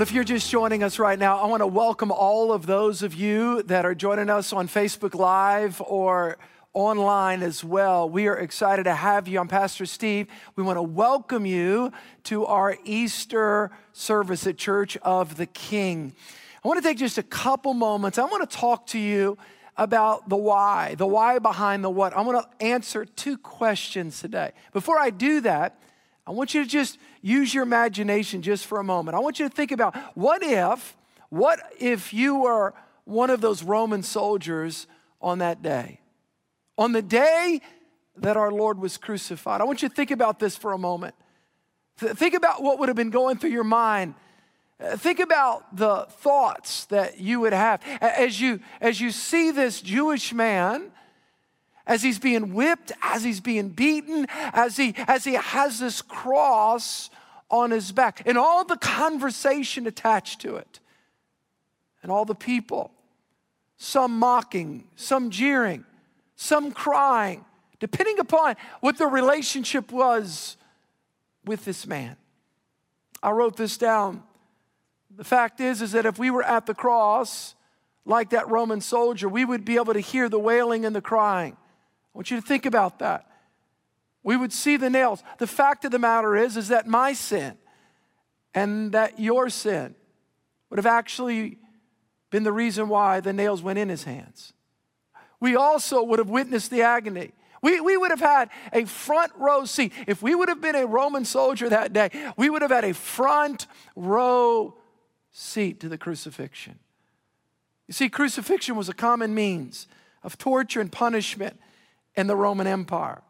Well, if you're just joining us right now, I want to welcome all of those of you that are joining us on Facebook Live or online as well. We are excited to have you. I'm Pastor Steve. We want to welcome you to our Easter service at Church of the King. I want to take just a couple moments. I want to talk to you about the why, the why behind the what. I want to answer two questions today. Before I do that, I want you to just use your imagination just for a moment. I want you to think about what if, what if you were one of those Roman soldiers on that day? On the day that our Lord was crucified. I want you to think about this for a moment. Think about what would have been going through your mind. Uh, think about the thoughts that you would have as you, as you see this Jewish man as he's being whipped, as he's being beaten, as he, as he has this cross on his back, and all the conversation attached to it, and all the people, some mocking, some jeering, some crying, depending upon what the relationship was with this man. I wrote this down. The fact is, is that if we were at the cross, like that Roman soldier, we would be able to hear the wailing and the crying. I want you to think about that. We would see the nails. The fact of the matter is, is that my sin and that your sin would have actually been the reason why the nails went in his hands. We also would have witnessed the agony. We, we would have had a front row seat. If we would have been a Roman soldier that day, we would have had a front row seat to the crucifixion. You see, crucifixion was a common means of torture and punishment in the Roman Empire.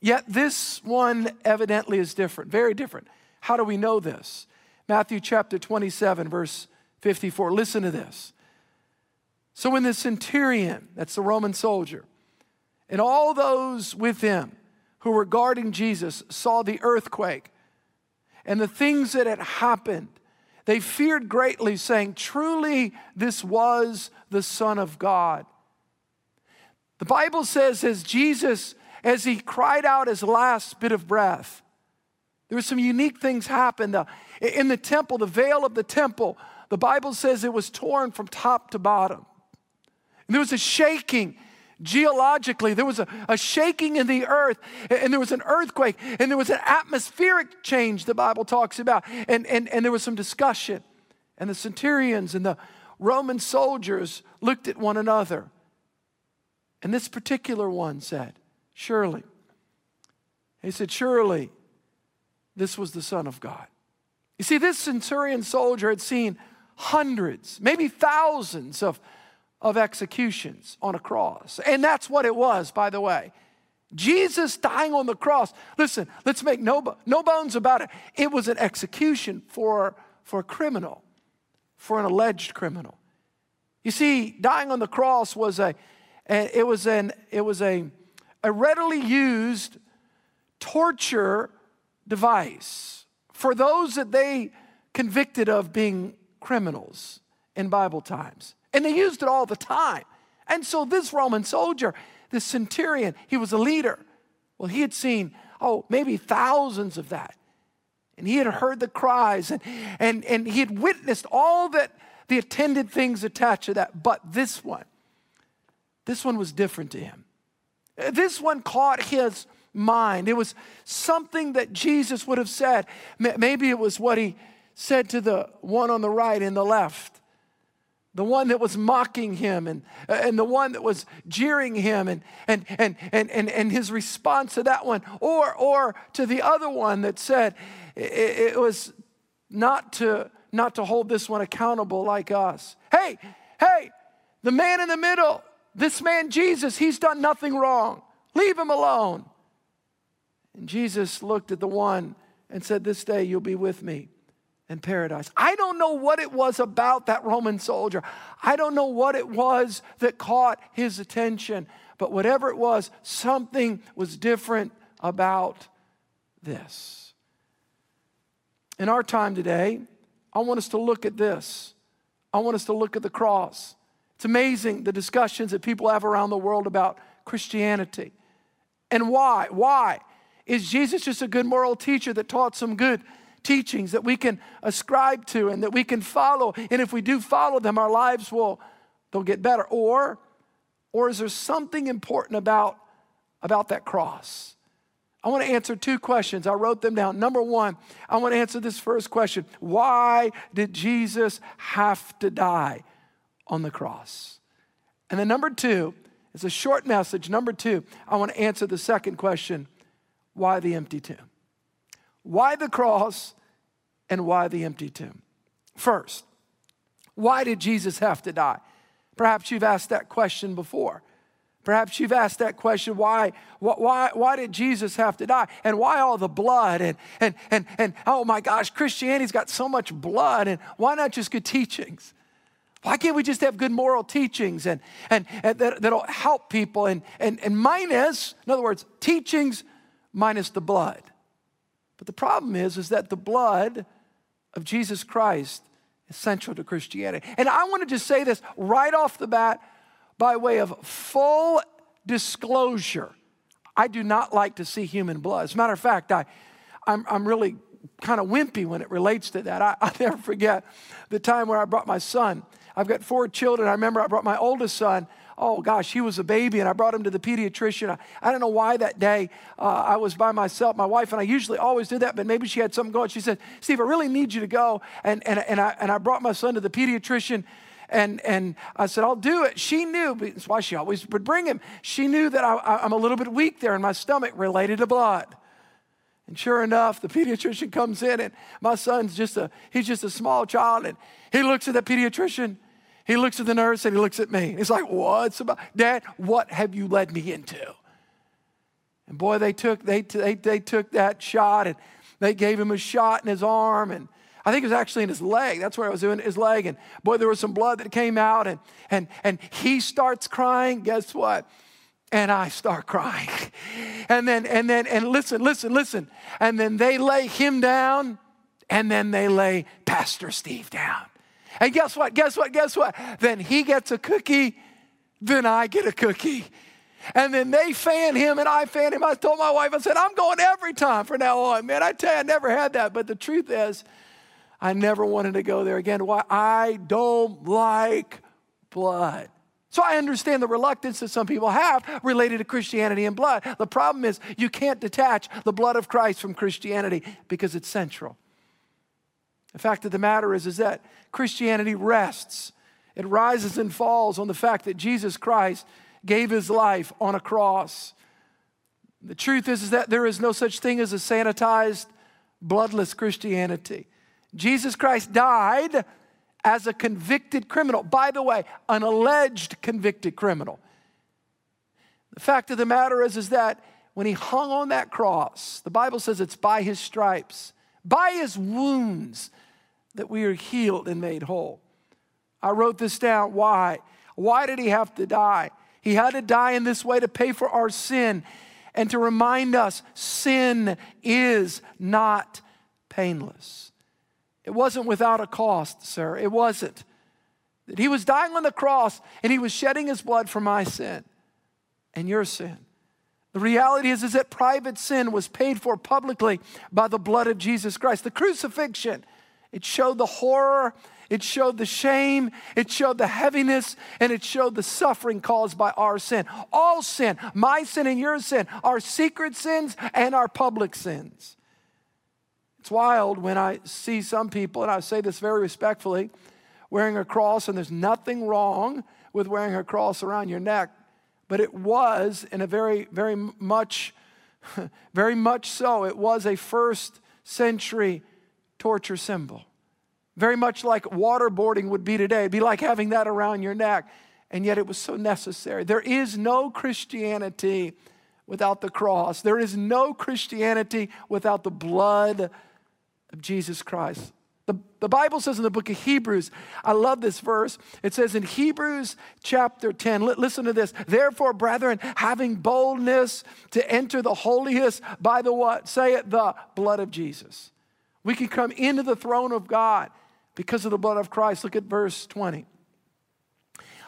Yet this one evidently is different, very different. How do we know this? Matthew chapter 27, verse 54. Listen to this. So when the centurion, that's the Roman soldier, and all those with him who were guarding Jesus saw the earthquake and the things that had happened, they feared greatly, saying, Truly, this was the Son of God. The Bible says, as Jesus, as he cried out his last bit of breath, there were some unique things happened. In the temple, the veil of the temple, the Bible says it was torn from top to bottom. And there was a shaking geologically. There was a, a, shaking in the earth, and there was an earthquake, and there was an atmospheric change the Bible talks about. And, and, and there was some discussion. And the centurions and the Roman soldiers looked at one another. And this particular one said, Surely. He said, Surely this was the Son of God. You see, this centurion soldier had seen hundreds, maybe thousands of, of executions on a cross. And that's what it was, by the way. Jesus dying on the cross. Listen, let's make no, no bones about it. It was an execution for, for a criminal, for an alleged criminal. You see, dying on the cross was a, and it was, an, it was a, a readily used torture device for those that they convicted of being criminals in Bible times. And they used it all the time. And so this Roman soldier, this centurion, he was a leader. Well, he had seen, oh, maybe thousands of that. And he had heard the cries and, and, and he had witnessed all that the attended things attached to that. But this one, this one was different to him. This one caught his mind. It was something that Jesus would have said. Maybe it was what he said to the one on the right and the left, the one that was mocking him and, uh, and the one that was jeering him and, and, and, and, and, and his response to that one, or, or to the other one that said it, it was not to, not to hold this one accountable like us. Hey, hey, the man in the middle, this man, Jesus, he's done nothing wrong. Leave him alone. And Jesus looked at the one and said, This day you'll be with me in paradise. I don't know what it was about that Roman soldier. I don't know what it was that caught his attention. But whatever it was, something was different about this. In our time today, I want us to look at this. I want us to look at the cross. It's amazing the discussions that people have around the world about Christianity. And why? Why? Is Jesus just a good moral teacher that taught some good teachings that we can ascribe to and that we can follow. And if we do follow them, our lives will they'll get better. Or, or is there something important about, about that cross? I want to answer two questions. I wrote them down. Number one, I want to answer this first question Why did Jesus have to die on the cross? And then number two, it's a short message. Number two, I want to answer the second question Why the empty tomb? Why the cross and why the empty tomb? First, why did Jesus have to die? Perhaps you've asked that question before. Perhaps you've asked that question why, why, why did Jesus have to die? And why all the blood? And, and, and, and oh my gosh, Christianity's got so much blood. And why not just good teachings? Why can't we just have good moral teachings and, and, and that, that'll help people? And, and, and minus, in other words, teachings minus the blood. But the problem is, is that the blood of Jesus Christ is central to Christianity. And I want to just say this right off the bat by way of full disclosure. I do not like to see human blood. As a matter of fact, I, I'm, I'm really kind of wimpy when it relates to that. I, never forget the time where I brought my son. I've got four children. I remember I brought my oldest son. Oh gosh, he was a baby, and I brought him to the pediatrician. I, I don't know why that day uh, I was by myself, my wife, and I usually always do that, but maybe she had something going. She said, Steve, I really need you to go. And, and, and, I, and I brought my son to the pediatrician and, and I said, I'll do it. She knew, that's why she always would bring him. She knew that I, am a little bit weak there in my stomach related to blood. And sure enough, the pediatrician comes in, and my son's just a, he's just a small child, and he looks at the pediatrician, he looks at the nurse, and he looks at me. He's like, What's about, Dad, what have you led me into? And boy, they took, they, they, they took that shot, and they gave him a shot in his arm, and I think it was actually in his leg. That's where I was doing his leg. And boy, there was some blood that came out, and, and, and he starts crying. Guess what? And I start crying. And then, and then, and listen, listen, listen. And then they lay him down, and then they lay Pastor Steve down. And guess what? Guess what? Guess what? Then he gets a cookie, then I get a cookie. And then they fan him and I fan him. I told my wife, I said, I'm going every time from now on. Man, I tell you, I never had that. But the truth is, I never wanted to go there again. Why? I don't like blood. So I understand the reluctance that some people have related to Christianity and blood. The problem is you can't detach the blood of Christ from Christianity because it's central. The fact of the matter is, is that Christianity rests. It rises and falls on the fact that Jesus Christ gave his life on a cross. The truth is, is that there is no such thing as a sanitized, bloodless Christianity. Jesus Christ died as a convicted criminal. By the way, an alleged convicted criminal. The fact of the matter is, is that when he hung on that cross, the Bible says it's by his stripes, by his wounds, that we are healed and made whole. I wrote this down. Why? Why did he have to die? He had to die in this way to pay for our sin and to remind us sin is not painless. It wasn't without a cost, sir. It wasn't. That he was dying on the cross and he was shedding his blood for my sin and your sin. The reality is, is that private sin was paid for publicly by the blood of Jesus Christ. The crucifixion, it showed the horror, it showed the shame, it showed the heaviness, and it showed the suffering caused by our sin. All sin, my sin and your sin, our secret sins and our public sins. It's wild when I see some people, and I say this very respectfully, wearing a cross, and there's nothing wrong with wearing a cross around your neck, but it was in a very, very much, very much so, it was a first century torture symbol. Very much like waterboarding would be today. It'd be like having that around your neck. And yet it was so necessary. There is no Christianity without the cross. There is no Christianity without the blood of Jesus Christ. The, the Bible says in the book of Hebrews, I love this verse. It says in Hebrews chapter 10, listen to this. Therefore, brethren, having boldness to enter the holiest by the what? Say it, the blood of Jesus. We can come into the throne of God because of the blood of Christ. Look at verse 20.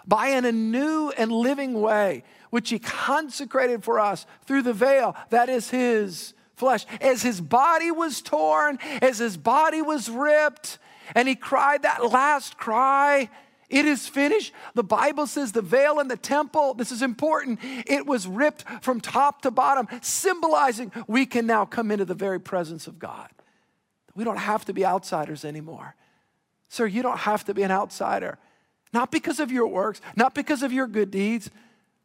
By in a new and living way, which he consecrated for us through the veil, that is his flesh. As his body was torn, as his body was ripped, and he cried that last cry, it is finished. The Bible says the veil in the temple, this is important, it was ripped from top to bottom, symbolizing we can now come into the very presence of God. We don't have to be outsiders anymore. Sir, you don't have to be an outsider. Not because of your works, not because of your good deeds,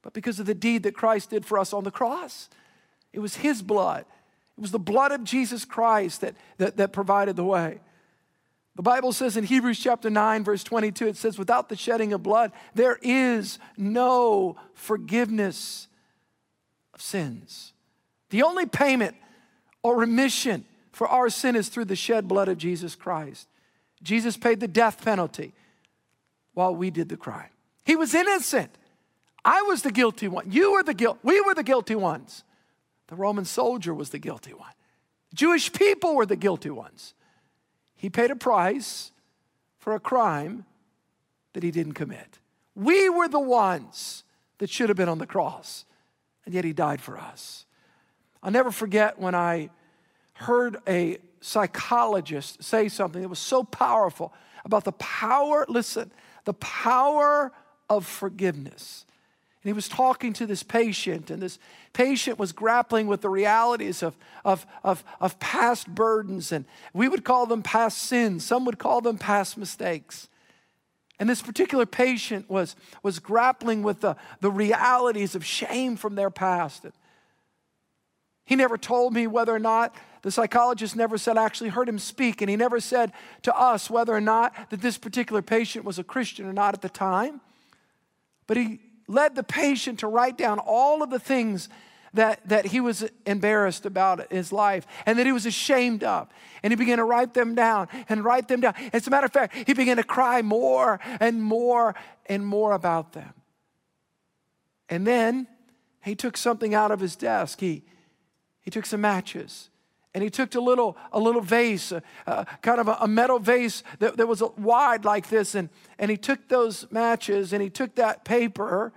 but because of the deed that Christ did for us on the cross. It was His blood. It was the blood of Jesus Christ that, that, that provided the way. The Bible says in Hebrews chapter 9, verse 22, it says, Without the shedding of blood, there is no forgiveness of sins. The only payment or remission for our sin is through the shed blood of Jesus Christ. Jesus paid the death penalty while we did the crime. He was innocent. I was the guilty one. You were the guilt. We were the guilty ones. The Roman soldier was the guilty one. Jewish people were the guilty ones. He paid a price for a crime that he didn't commit. We were the ones that should have been on the cross, and yet he died for us. I'll never forget when I heard a psychologist say something that was so powerful about the power, listen, the power of forgiveness. And he was talking to this patient, and this patient was grappling with the realities of, of, of, of past burdens, and we would call them past sins, some would call them past mistakes. And this particular patient was, was grappling with the, the realities of shame from their past. And He never told me whether or not the psychologist never said I actually heard him speak, and he never said to us whether or not that this particular patient was a Christian or not at the time. But he led the patient to write down all of the things that, that he was embarrassed about his life and that he was ashamed of. And he began to write them down and write them down. As a matter of fact, he began to cry more and more and more about them. And then he took something out of his desk. He, he took some matches and he took a little, a little vase, uh, uh, kind of a, a, metal vase that, that was wide like this, and, and he took those matches and he took that paper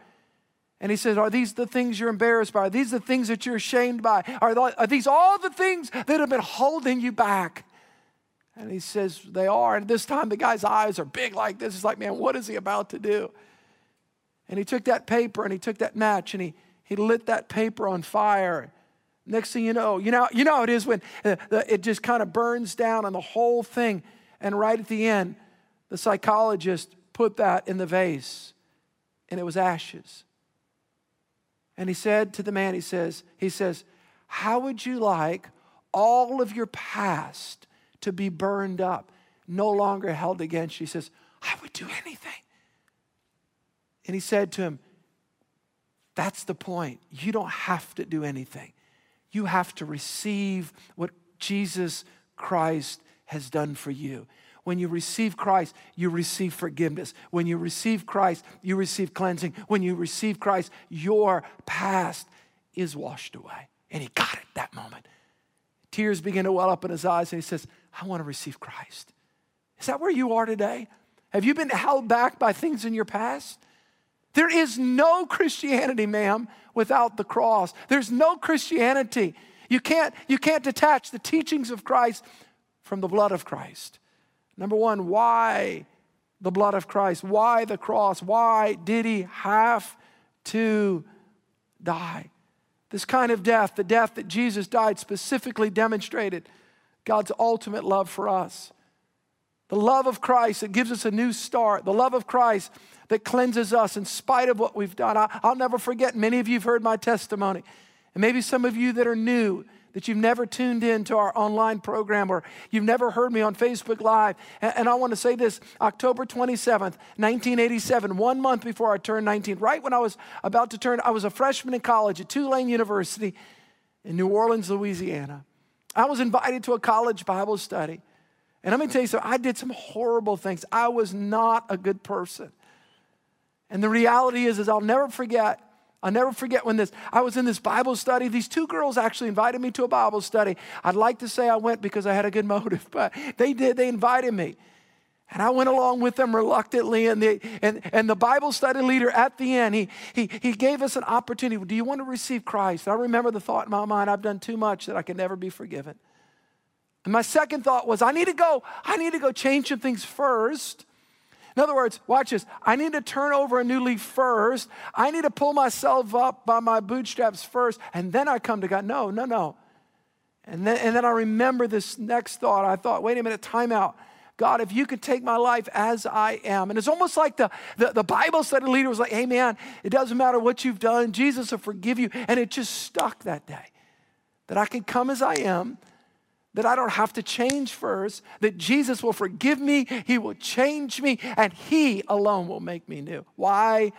and he says, Are these the things you're embarrassed by? Are these the things that you're ashamed by? Are, are these all the things that have been holding you back? And he says, They are. And this time the guy's eyes are big like this. He's like, Man, what is he about to do? And he took that paper and he took that match and he, he lit that paper on fire. Next thing you know, you know, you know how it is when uh, it just kind of burns down on the whole thing. And right at the end, the psychologist put that in the vase, and it was ashes. And he said to the man, he says, he says, How would you like all of your past to be burned up, no longer held against you? He says, I would do anything. And he said to him, That's the point. You don't have to do anything you have to receive what Jesus Christ has done for you. When you receive Christ, you receive forgiveness. When you receive Christ, you receive cleansing. When you receive Christ, your past is washed away. And he got it that moment. Tears begin to well up in his eyes, and he says, I want to receive Christ. Is that where you are today? Have you been held back by things in your past? There is no Christianity, ma'am, without the cross. There's no Christianity. You can't, you can't detach the teachings of Christ from the blood of Christ. Number one, why the blood of Christ? Why the cross? Why did he have to die? This kind of death, the death that Jesus died, specifically demonstrated God's ultimate love for us. The love of Christ that gives us a new start. The love of Christ that cleanses us in spite of what we've done. I, will never forget, many of you have heard my testimony. And maybe some of you that are new, that you've never tuned in to our online program or you've never heard me on Facebook Live. And, and I want to say this October 27th, 1987, one month before I turned 19, right when I was about to turn, I was a freshman in college at Tulane University in New Orleans, Louisiana. I was invited to a college Bible study. And let me tell you something, I did some horrible things. I was not a good person. And the reality is, is I'll never forget. I'll never forget when this, I was in this Bible study. These two girls actually invited me to a Bible study. I'd like to say I went because I had a good motive, but they did. They invited me. And I went along with them reluctantly. And the, and, and the Bible study leader at the end, he, he, he gave us an opportunity. Do you want to receive Christ? I remember the thought in my mind, I've done too much that I can never be forgiven. And my second thought was, I need to go, I need to go change some things first. In other words, watch this. I need to turn over a new leaf first. I need to pull myself up by my bootstraps first, and then I come to God. No, no, no. And then, and then I remember this next thought. I thought, wait a minute, time out. God, if you could take my life as I am. And it's almost like the, the, the, Bible study leader was like, hey man, it doesn't matter what you've done, Jesus will forgive you. And it just stuck that day. That I can come as I am, that I don't have to change first, that Jesus will forgive me, He will change me, and He alone will make me new. Why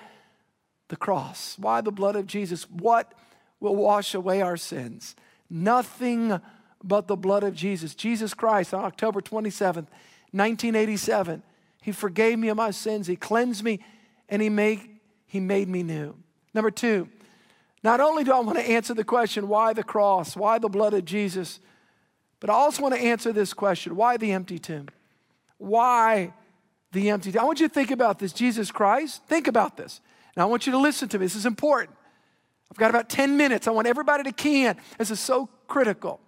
the cross? Why the blood of Jesus? What will wash away our sins? Nothing but the blood of Jesus. Jesus Christ on October 27th, 1987, He forgave me of my sins, He cleansed me, and He made, he made me new. Number two, not only do I want to answer the question, why the cross? Why the blood of Jesus? But I also want to answer this question why the empty tomb? Why the empty tomb? I want you to think about this. Jesus Christ, think about this. Now I want you to listen to me. This is important. I've got about 10 minutes. I want everybody to key in. This is so critical.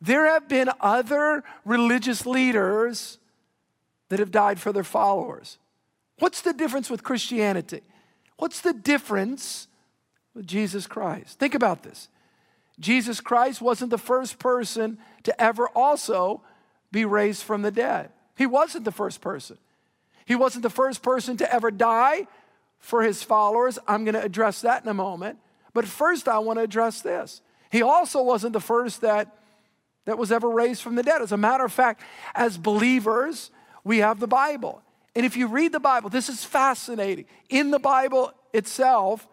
There have been other religious leaders that have died for their followers. What's the difference with Christianity? What's the difference with Jesus Christ? Think about this. Jesus Christ wasn't the first person to ever also be raised from the dead. He wasn't the first person. He wasn't the first person to ever die for his followers. I'm going to address that in a moment. But first, I want to address this. He also wasn't the first that, that was ever raised from the dead. As a matter of fact, as believers, we have the Bible. And if you read the Bible, this is fascinating. In the Bible itself,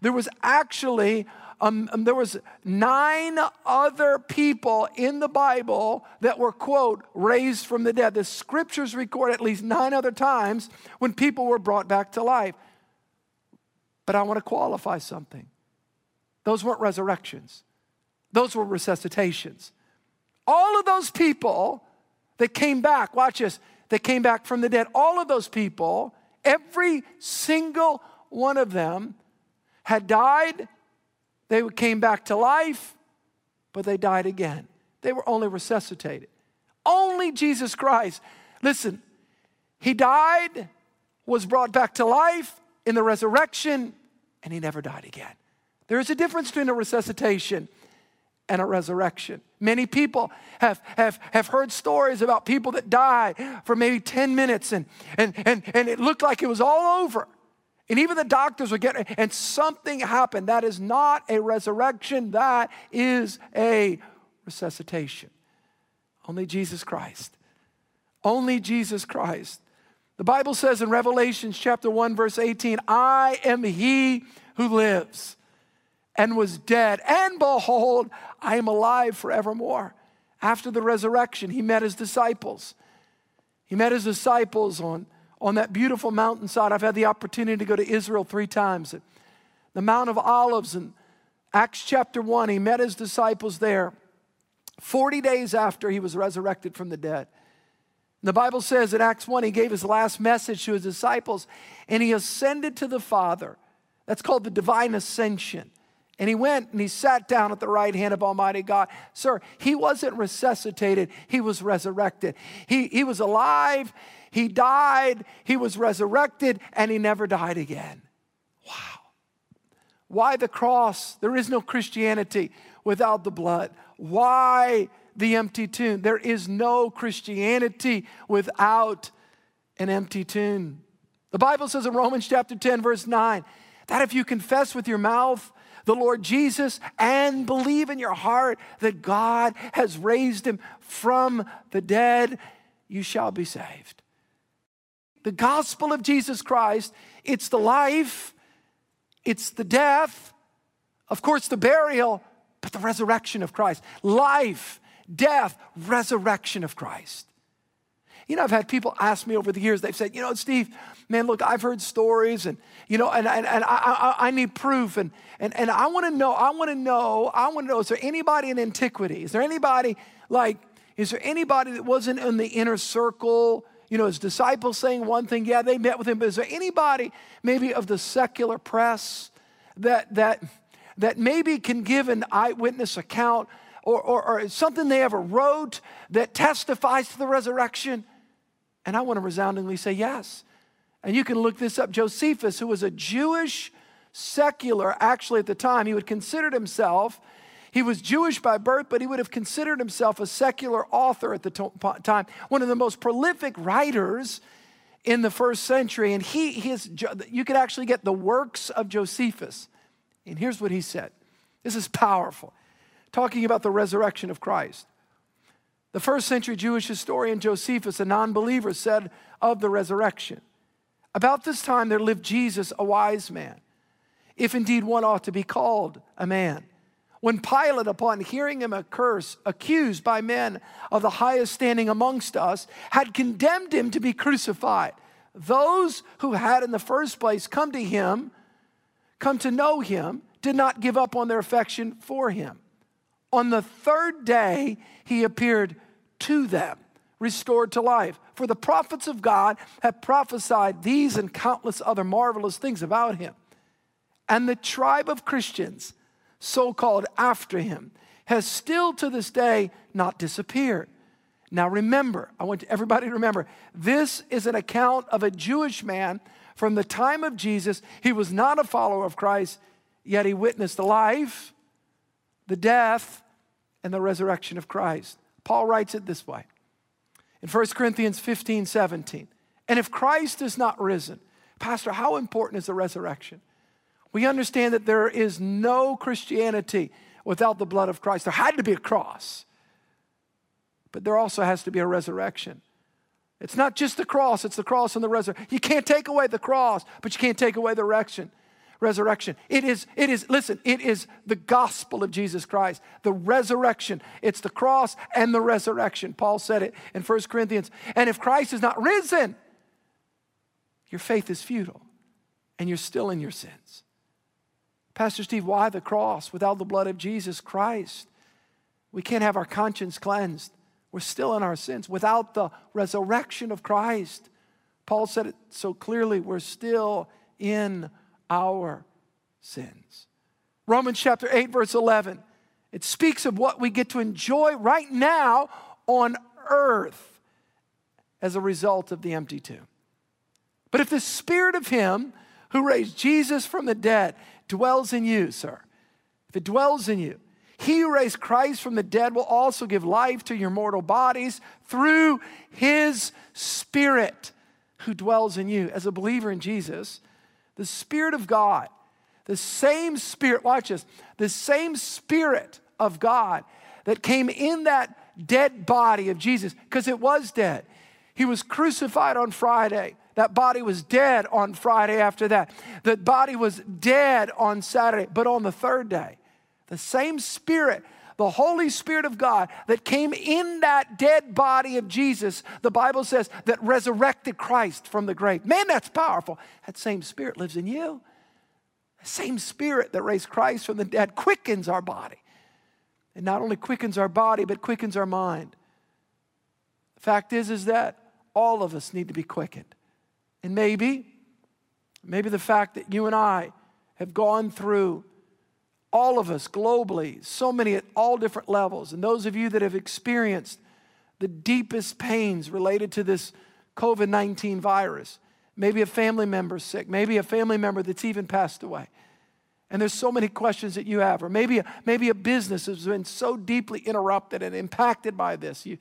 there was actually um, um, there was nine other people in the Bible that were, quote, raised from the dead. The scriptures record at least nine other times when people were brought back to life. But I want to qualify something. Those weren't resurrections. Those were resuscitations. All of those people that came back, watch this, that came back from the dead, all of those people, every single one of them had died they came back to life, but they died again. They were only resuscitated. Only Jesus Christ. Listen, He died, was brought back to life in the resurrection, and He never died again. There is a difference between a resuscitation and a resurrection. Many people have, have, have heard stories about people that died for maybe 10 minutes and, and, and, and it looked like it was all over. And even the doctors were getting, and something happened. That is not a resurrection, that is a resuscitation. Only Jesus Christ. Only Jesus Christ. The Bible says in Revelation chapter 1, verse 18, I am he who lives and was dead, and behold, I am alive forevermore. After the resurrection, he met his disciples. He met his disciples on on that beautiful mountainside. I've had the opportunity to go to Israel three times. The Mount of Olives in Acts chapter 1, he met his disciples there 40 days after he was resurrected from the dead. The Bible says in Acts 1, he gave his last message to his disciples and he ascended to the Father. That's called the divine ascension. And he went and he sat down at the right hand of Almighty God. Sir, he wasn't resuscitated, he was resurrected. He, he was alive, he died, he was resurrected, and he never died again. Wow. Why the cross? There is no Christianity without the blood. Why the empty tomb? There is no Christianity without an empty tomb. The Bible says in Romans chapter 10, verse 9, that if you confess with your mouth the Lord Jesus and believe in your heart that God has raised him from the dead, you shall be saved. The gospel of Jesus Christ, it's the life, it's the death, of course, the burial, but the resurrection of Christ. Life, death, resurrection of Christ. You know, I've had people ask me over the years, they've said, you know, Steve, man, look, I've heard stories and, you know, and, and, and I, I, I need proof. And, and, and I want to know, I want to know, I want to know, is there anybody in antiquity? Is there anybody like, is there anybody that wasn't in the inner circle you know, his disciples saying one thing. Yeah, they met with him. But is there anybody, maybe of the secular press, that, that, that maybe can give an eyewitness account or, or, or something they ever wrote that testifies to the resurrection? And I want to resoundingly say yes. And you can look this up. Josephus, who was a Jewish secular, actually at the time, he would consider himself, he was Jewish by birth, but he would have considered himself a secular author at the time, one of the most prolific writers in the first century. And he, his, you could actually get the works of Josephus. And here's what he said this is powerful, talking about the resurrection of Christ. The first century Jewish historian Josephus, a non believer, said of the resurrection About this time there lived Jesus, a wise man, if indeed one ought to be called a man. When Pilate, upon hearing him a curse, accused by men of the highest standing amongst us, had condemned him to be crucified, those who had in the first place come to him, come to know him, did not give up on their affection for him. On the third day, he appeared to them, restored to life. For the prophets of God have prophesied these and countless other marvelous things about him. And the tribe of Christians, so called after him, has still to this day not disappeared. Now remember, I want everybody to remember, this is an account of a Jewish man from the time of Jesus. He was not a follower of Christ, yet he witnessed the life, the death, and the resurrection of Christ. Paul writes it this way in 1 Corinthians 15 17. And if Christ is not risen, Pastor, how important is the resurrection? We understand that there is no Christianity without the blood of Christ. There had to be a cross, but there also has to be a resurrection. It's not just the cross, it's the cross and the resurrection. You can't take away the cross, but you can't take away the resurrection resurrection. It is, it is, listen, it is the gospel of Jesus Christ, the resurrection. It's the cross and the resurrection. Paul said it in 1 Corinthians. And if Christ is not risen, your faith is futile and you're still in your sins. Pastor Steve, why the cross without the blood of Jesus Christ? We can't have our conscience cleansed. We're still in our sins. Without the resurrection of Christ, Paul said it so clearly, we're still in our sins. Romans chapter 8, verse 11, it speaks of what we get to enjoy right now on earth as a result of the empty tomb. But if the spirit of him who raised Jesus from the dead dwells in you, sir, if it dwells in you, he who raised Christ from the dead will also give life to your mortal bodies through his spirit who dwells in you. As a believer in Jesus, the Spirit of God, the same Spirit, watch this, the same Spirit of God that came in that dead body of Jesus, because it was dead. He was crucified on Friday. That body was dead on Friday after that. That body was dead on Saturday. But on the third day, the same Spirit the Holy Spirit of God that came in that dead body of Jesus, the Bible says, that resurrected Christ from the grave. Man, that's powerful. That same Spirit lives in you. The same Spirit that raised Christ from the dead quickens our body. And not only quickens our body, but quickens our mind. The fact is, is that all of us need to be quickened. And maybe, maybe the fact that you and I have gone through all of us globally, so many at all different levels. And those of you that have experienced the deepest pains related to this COVID 19 virus, maybe a family member sick, maybe a family member that's even passed away. And there's so many questions that you have, or maybe maybe a business has been so deeply interrupted and impacted by this. You,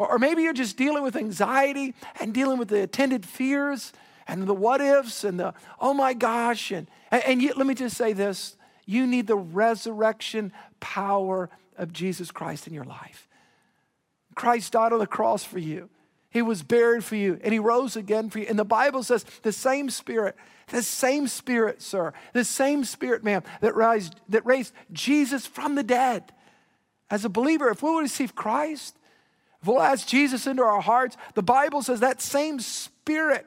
or, or maybe you're just dealing with anxiety and dealing with the attended fears and the what ifs and the oh my gosh. And, and, and let me just say this you need the resurrection power of Jesus Christ in your life. Christ died on the cross for you. He was buried for you and he rose again for you. And the Bible says the same spirit, the same spirit, sir, the same spirit, ma'am, that raised, that raised Jesus from the dead. As a believer, if we'll receive Christ, if we'll ask Jesus into our hearts, the Bible says that same spirit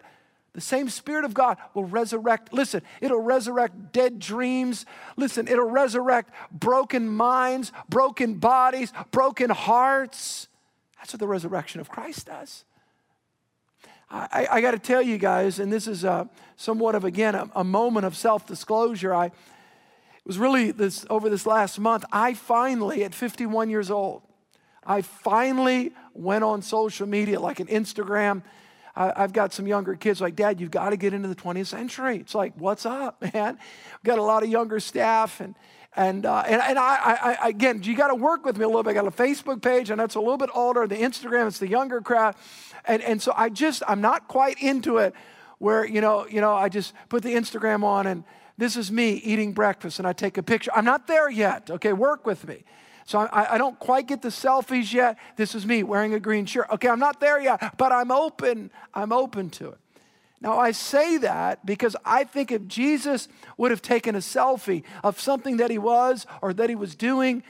the same Spirit of God will resurrect. Listen, it'll resurrect dead dreams. Listen, it'll resurrect broken minds, broken bodies, broken hearts. That's what the resurrection of Christ does. I, I got to tell you guys, and this is a, somewhat of, again, a, a moment of self disclosure. I, it was really this over this last month. I finally, at 51 years old, I finally went on social media like an Instagram. I, have got some younger kids like, Dad, you've got to get into the 20th century. It's like, what's up, man? We've got a lot of younger staff, and and, uh, and, and I, I, again, you got to work with me a little bit. I got a Facebook page, and that's a little bit older. The Instagram, it's the younger crowd. And, and so I just, I'm not quite into it where, you know, you know, I just put the Instagram on and this is me eating breakfast and I take a picture. I'm not there yet. Okay, work with me. So I, I don't quite get the selfies yet. This is me wearing a green shirt. Okay, I'm not there yet, but I'm open. I'm open to it. Now, I say that because I think if Jesus would have taken a selfie of something that he was or that he was doing,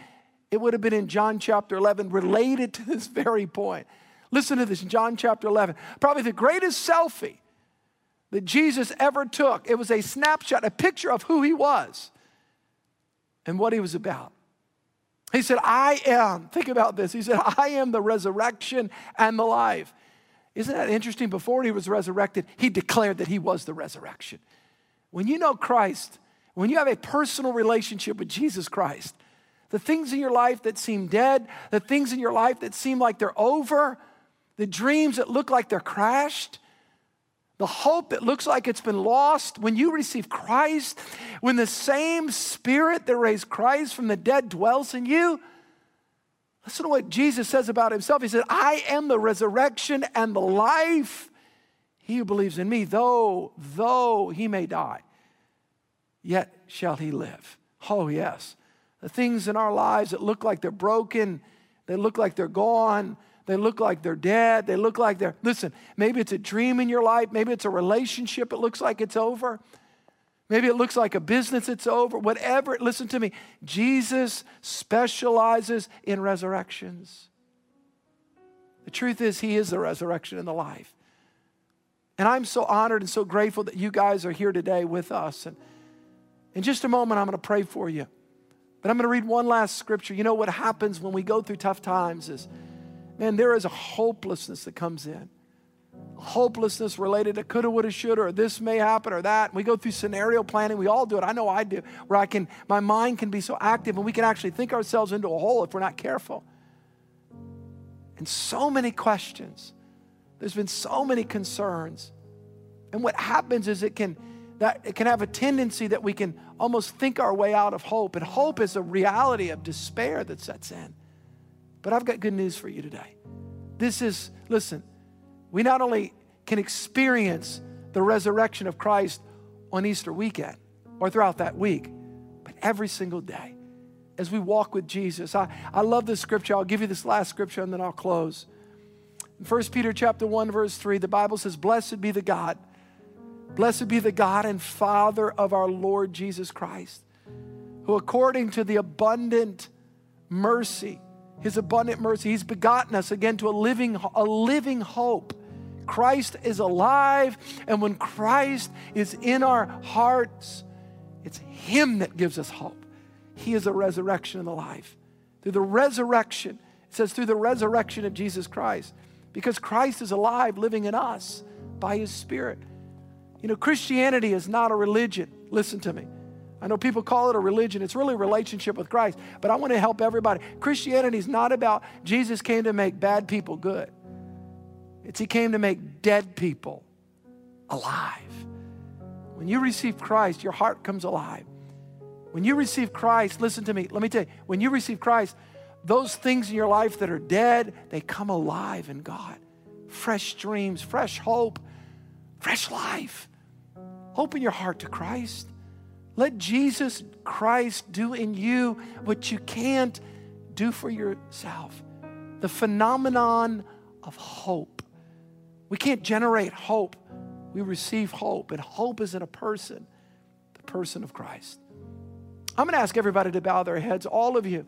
it would have been in John chapter 11 related to this very point. Listen to this John chapter 11. Probably the greatest selfie that Jesus ever took. It was a snapshot, a picture of who he was and what he was about. He said, I am, think about this. He said, I am the resurrection and the life. Isn't that interesting? Before he was resurrected, he declared that he was the resurrection. When you know Christ, when you have a personal relationship with Jesus Christ, the things in your life that seem dead, the things in your life that seem like they're over, the dreams that look like they're crashed, the hope that looks like it's been lost, when you receive Christ, when the same spirit that raised Christ from the dead dwells in you, Listen to what Jesus says about himself. He said, I am the resurrection and the life. He who believes in me, though, though he may die, yet shall he live. Oh, yes. The things in our lives that look like they're broken, they look like they're gone, they look like they're dead, they look like they're, listen, maybe it's a dream in your life, maybe it's a relationship, it looks like it's over. Maybe it looks like a business it's over, whatever. Listen to me. Jesus specializes in resurrections. The truth is, He is the resurrection and the life. And I'm so honored and so grateful that you guys are here today with us. And in just a moment, I'm going to pray for you. But I'm going to read one last scripture. You know what happens when we go through tough times is, man, there is a hopelessness that comes in hopelessness related to coulda, woulda, shoulda, or this may happen or that. We go through scenario planning. We all do it. I know I do, where I can, my mind can be so active and we can actually think ourselves into a hole if we're not careful. And so many questions. There's been so many concerns. And what happens is it can that it can have a tendency that we can almost think our way out of hope. And hope is a reality of despair that sets in. But I've got good news for you today. This is, listen, we not only can experience the resurrection of Christ on Easter weekend or throughout that week, but every single day as we walk with Jesus. I, I love this scripture. I'll give you this last scripture and then I'll close. In 1 Peter chapter 1, verse 3, the Bible says, Blessed be the God, blessed be the God and Father of our Lord Jesus Christ, who according to the abundant mercy, his abundant mercy, he's begotten us again to a living, a living hope Christ is alive, and when Christ is in our hearts, it's Him that gives us hope. He is the resurrection and the life. Through the resurrection, it says, through the resurrection of Jesus Christ, because Christ is alive, living in us by His Spirit. You know, Christianity is not a religion. Listen to me. I know people call it a religion. It's really a relationship with Christ. But I want to help everybody. Christianity is not about Jesus came to make bad people good. It's He came to make dead people alive. When you receive Christ, your heart comes alive. When you receive Christ, listen to me, let me tell you, when you receive Christ, those things in your life that are dead, they come alive in God. Fresh dreams, fresh hope, fresh life. Open your heart to Christ. Let Jesus Christ do in you what you can't do for yourself. The phenomenon of hope. We can't generate hope. We receive hope, and hope is in a person, the person of Christ. I'm going to ask everybody to bow their heads, all of you,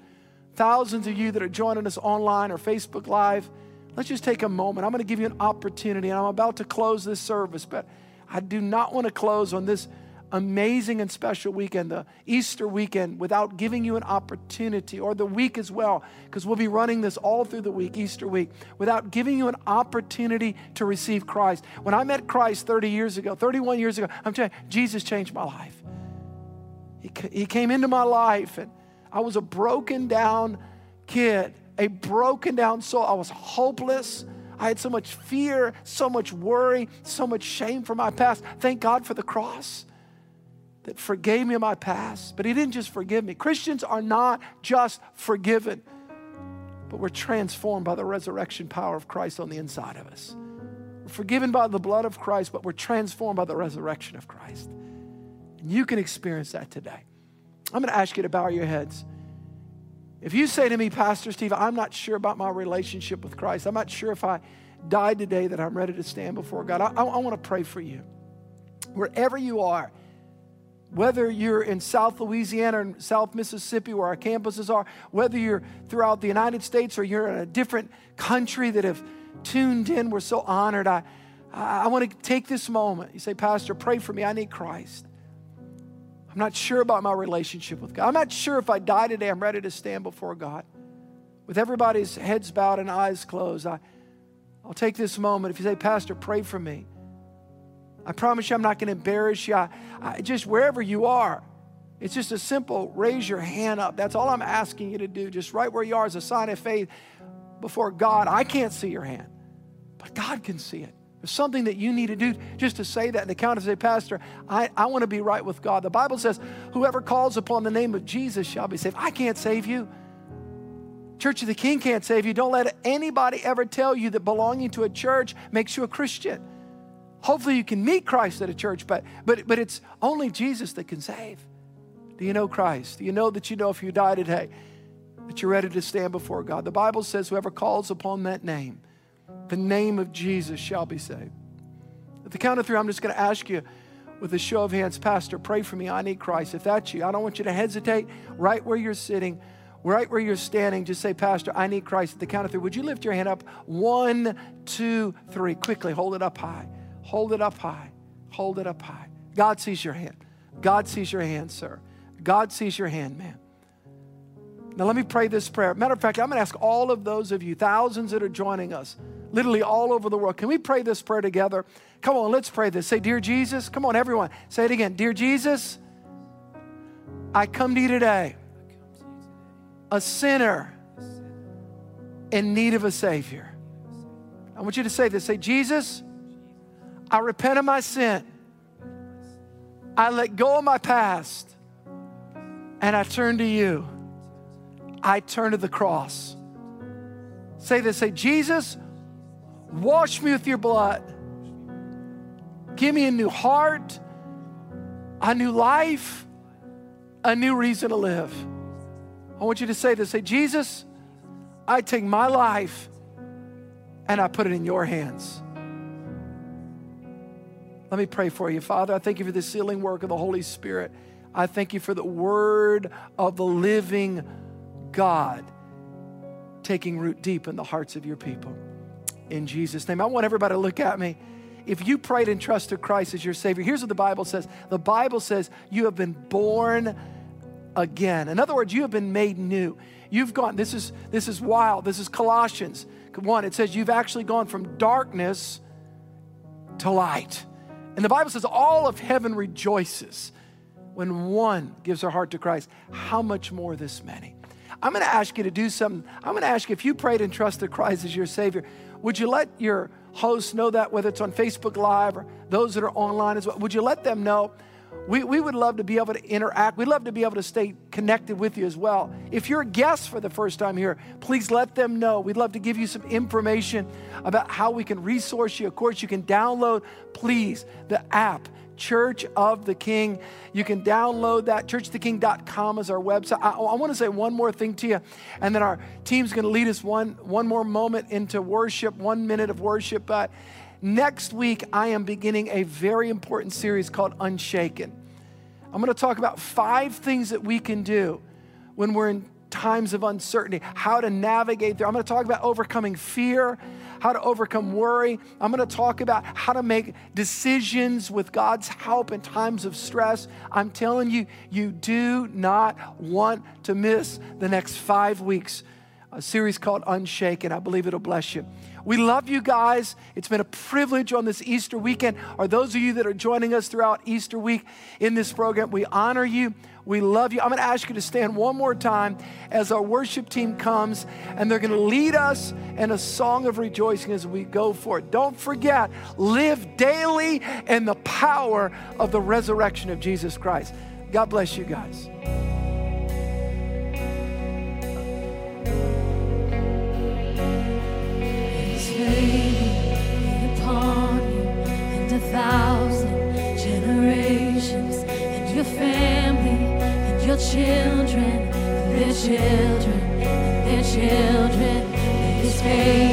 thousands of you that are joining us online or Facebook Live. Let's just take a moment. I'm going to give you an opportunity, and I'm about to close this service, but I do not want to close on this amazing and special weekend, the Easter weekend, without giving you an opportunity, or the week as well, because we'll be running this all through the week, Easter week, without giving you an opportunity to receive Christ. When I met Christ 30 years ago, 31 years ago, I'm telling you, Jesus changed my life. He, he came into my life, and I was a broken down kid, a broken down soul. I was hopeless. I had so much fear, so much worry, so much shame for my past. Thank God for the cross that forgave me of my past. But He didn't just forgive me. Christians are not just forgiven, but we're transformed by the resurrection power of Christ on the inside of us. We're forgiven by the blood of Christ, but we're transformed by the resurrection of Christ. And you can experience that today. I'm going to ask you to bow your heads. If you say to me, Pastor Steve, I'm not sure about my relationship with Christ, I'm not sure if I died today that I'm ready to stand before God, I, I, I want to pray for you. Wherever you are, whether you're in South Louisiana or South Mississippi, where our campuses are, whether you're throughout the United States or you're in a different country that have tuned in, we're so honored. I, I want to take this moment. You say, Pastor, pray for me. I need Christ. I'm not sure about my relationship with God. I'm not sure if I die today, I'm ready to stand before God. With everybody's heads bowed and eyes closed, I, I'll take this moment. If you say, Pastor, pray for me. I promise you, I'm not going to embarrass you. I, I, just wherever you are, it's just a simple raise your hand up. That's all I'm asking you to do, just right where you are as a sign of faith before God. I can't see your hand, but God can see it. There's something that you need to do just to say that in the count of say, Pastor, I, I want to be right with God. The Bible says, whoever calls upon the name of Jesus shall be saved. I can't save you. Church of the King can't save you. Don't let anybody ever tell you that belonging to a church makes you a Christian. Hopefully you can meet Christ at a church, but, but, but it's only Jesus that can save. Do you know Christ? Do you know that you know if you die today that you're ready to stand before God? The Bible says whoever calls upon that name the name of Jesus shall be saved. At the count of three, I'm just going to ask you with a show of hands, Pastor, pray for me. I need Christ. If that's you, I don't want you to hesitate right where you're sitting, right where you're standing. Just say, Pastor, I need Christ. At the count of three, would you lift your hand up? One, two, three. Quickly, hold it up high. Hold it up high. Hold it up high. God sees your hand. God sees your hand, sir. God sees your hand, man. Now, let me pray this prayer. Matter of fact, I'm going to ask all of those of you, thousands that are joining us, literally all over the world. Can we pray this prayer together? Come on, let's pray this. Say, Dear Jesus, come on, everyone. Say it again. Dear Jesus, I come to you today, a sinner in need of a Savior. I want you to say this. Say, Jesus, I repent of my sin. I let go of my past and I turn to you. I turn to the cross. Say this say, Jesus, Wash me with your blood. Give me a new heart, a new life, a new reason to live. I want you to say this say, Jesus, I take my life and I put it in your hands. Let me pray for you. Father, I thank you for the sealing work of the Holy Spirit. I thank you for the word of the living God taking root deep in the hearts of your people in Jesus' name. I want everybody to look at me. If you prayed and trusted Christ as your Savior, here's what the Bible says the Bible says you have been born again. In other words, you have been made new. You've gone, this is this is wild. This is Colossians 1. It says you've actually gone from darkness to light. And the Bible says all of heaven rejoices when one gives their heart to Christ. How much more this many? I'm going to ask you to do something. I'm going to ask you if you prayed and trusted Christ as your Savior, would you let your hosts know that, whether it's on Facebook Live or those that are online as well? Would you let them know? We, we would love to be able to interact. We'd love to be able to stay connected with you as well. If you're a guest for the first time here, please let them know. We'd love to give you some information about how we can resource you. Of course, you can download, please, the app Church of the King. You can download that. Churchtheking.com is our website. I, I want to say one more thing to you, and then our team's going to lead us one, one more moment into worship, one minute of worship. But next week, I am beginning a very important series called Unshaken. I'm going to talk about five things that we can do when we're in times of uncertainty, how to navigate there. I'm going to talk about overcoming fear, how to overcome worry. I'm going to talk about how to make decisions with God's help in times of stress. I'm telling you, you do not want to miss the next five weeks. A series called Unshaken. I believe it'll bless you. We love you guys. It's been a privilege on this Easter weekend. Are those of you that are joining us throughout Easter week in this program, we honor you. We love you. I'm going to ask you to stand one more time as our worship team comes and they're going to lead us in a song of rejoicing as we go for it. Don't forget, live daily in the power of the resurrection of Jesus Christ. God bless you guys. Children their children his faith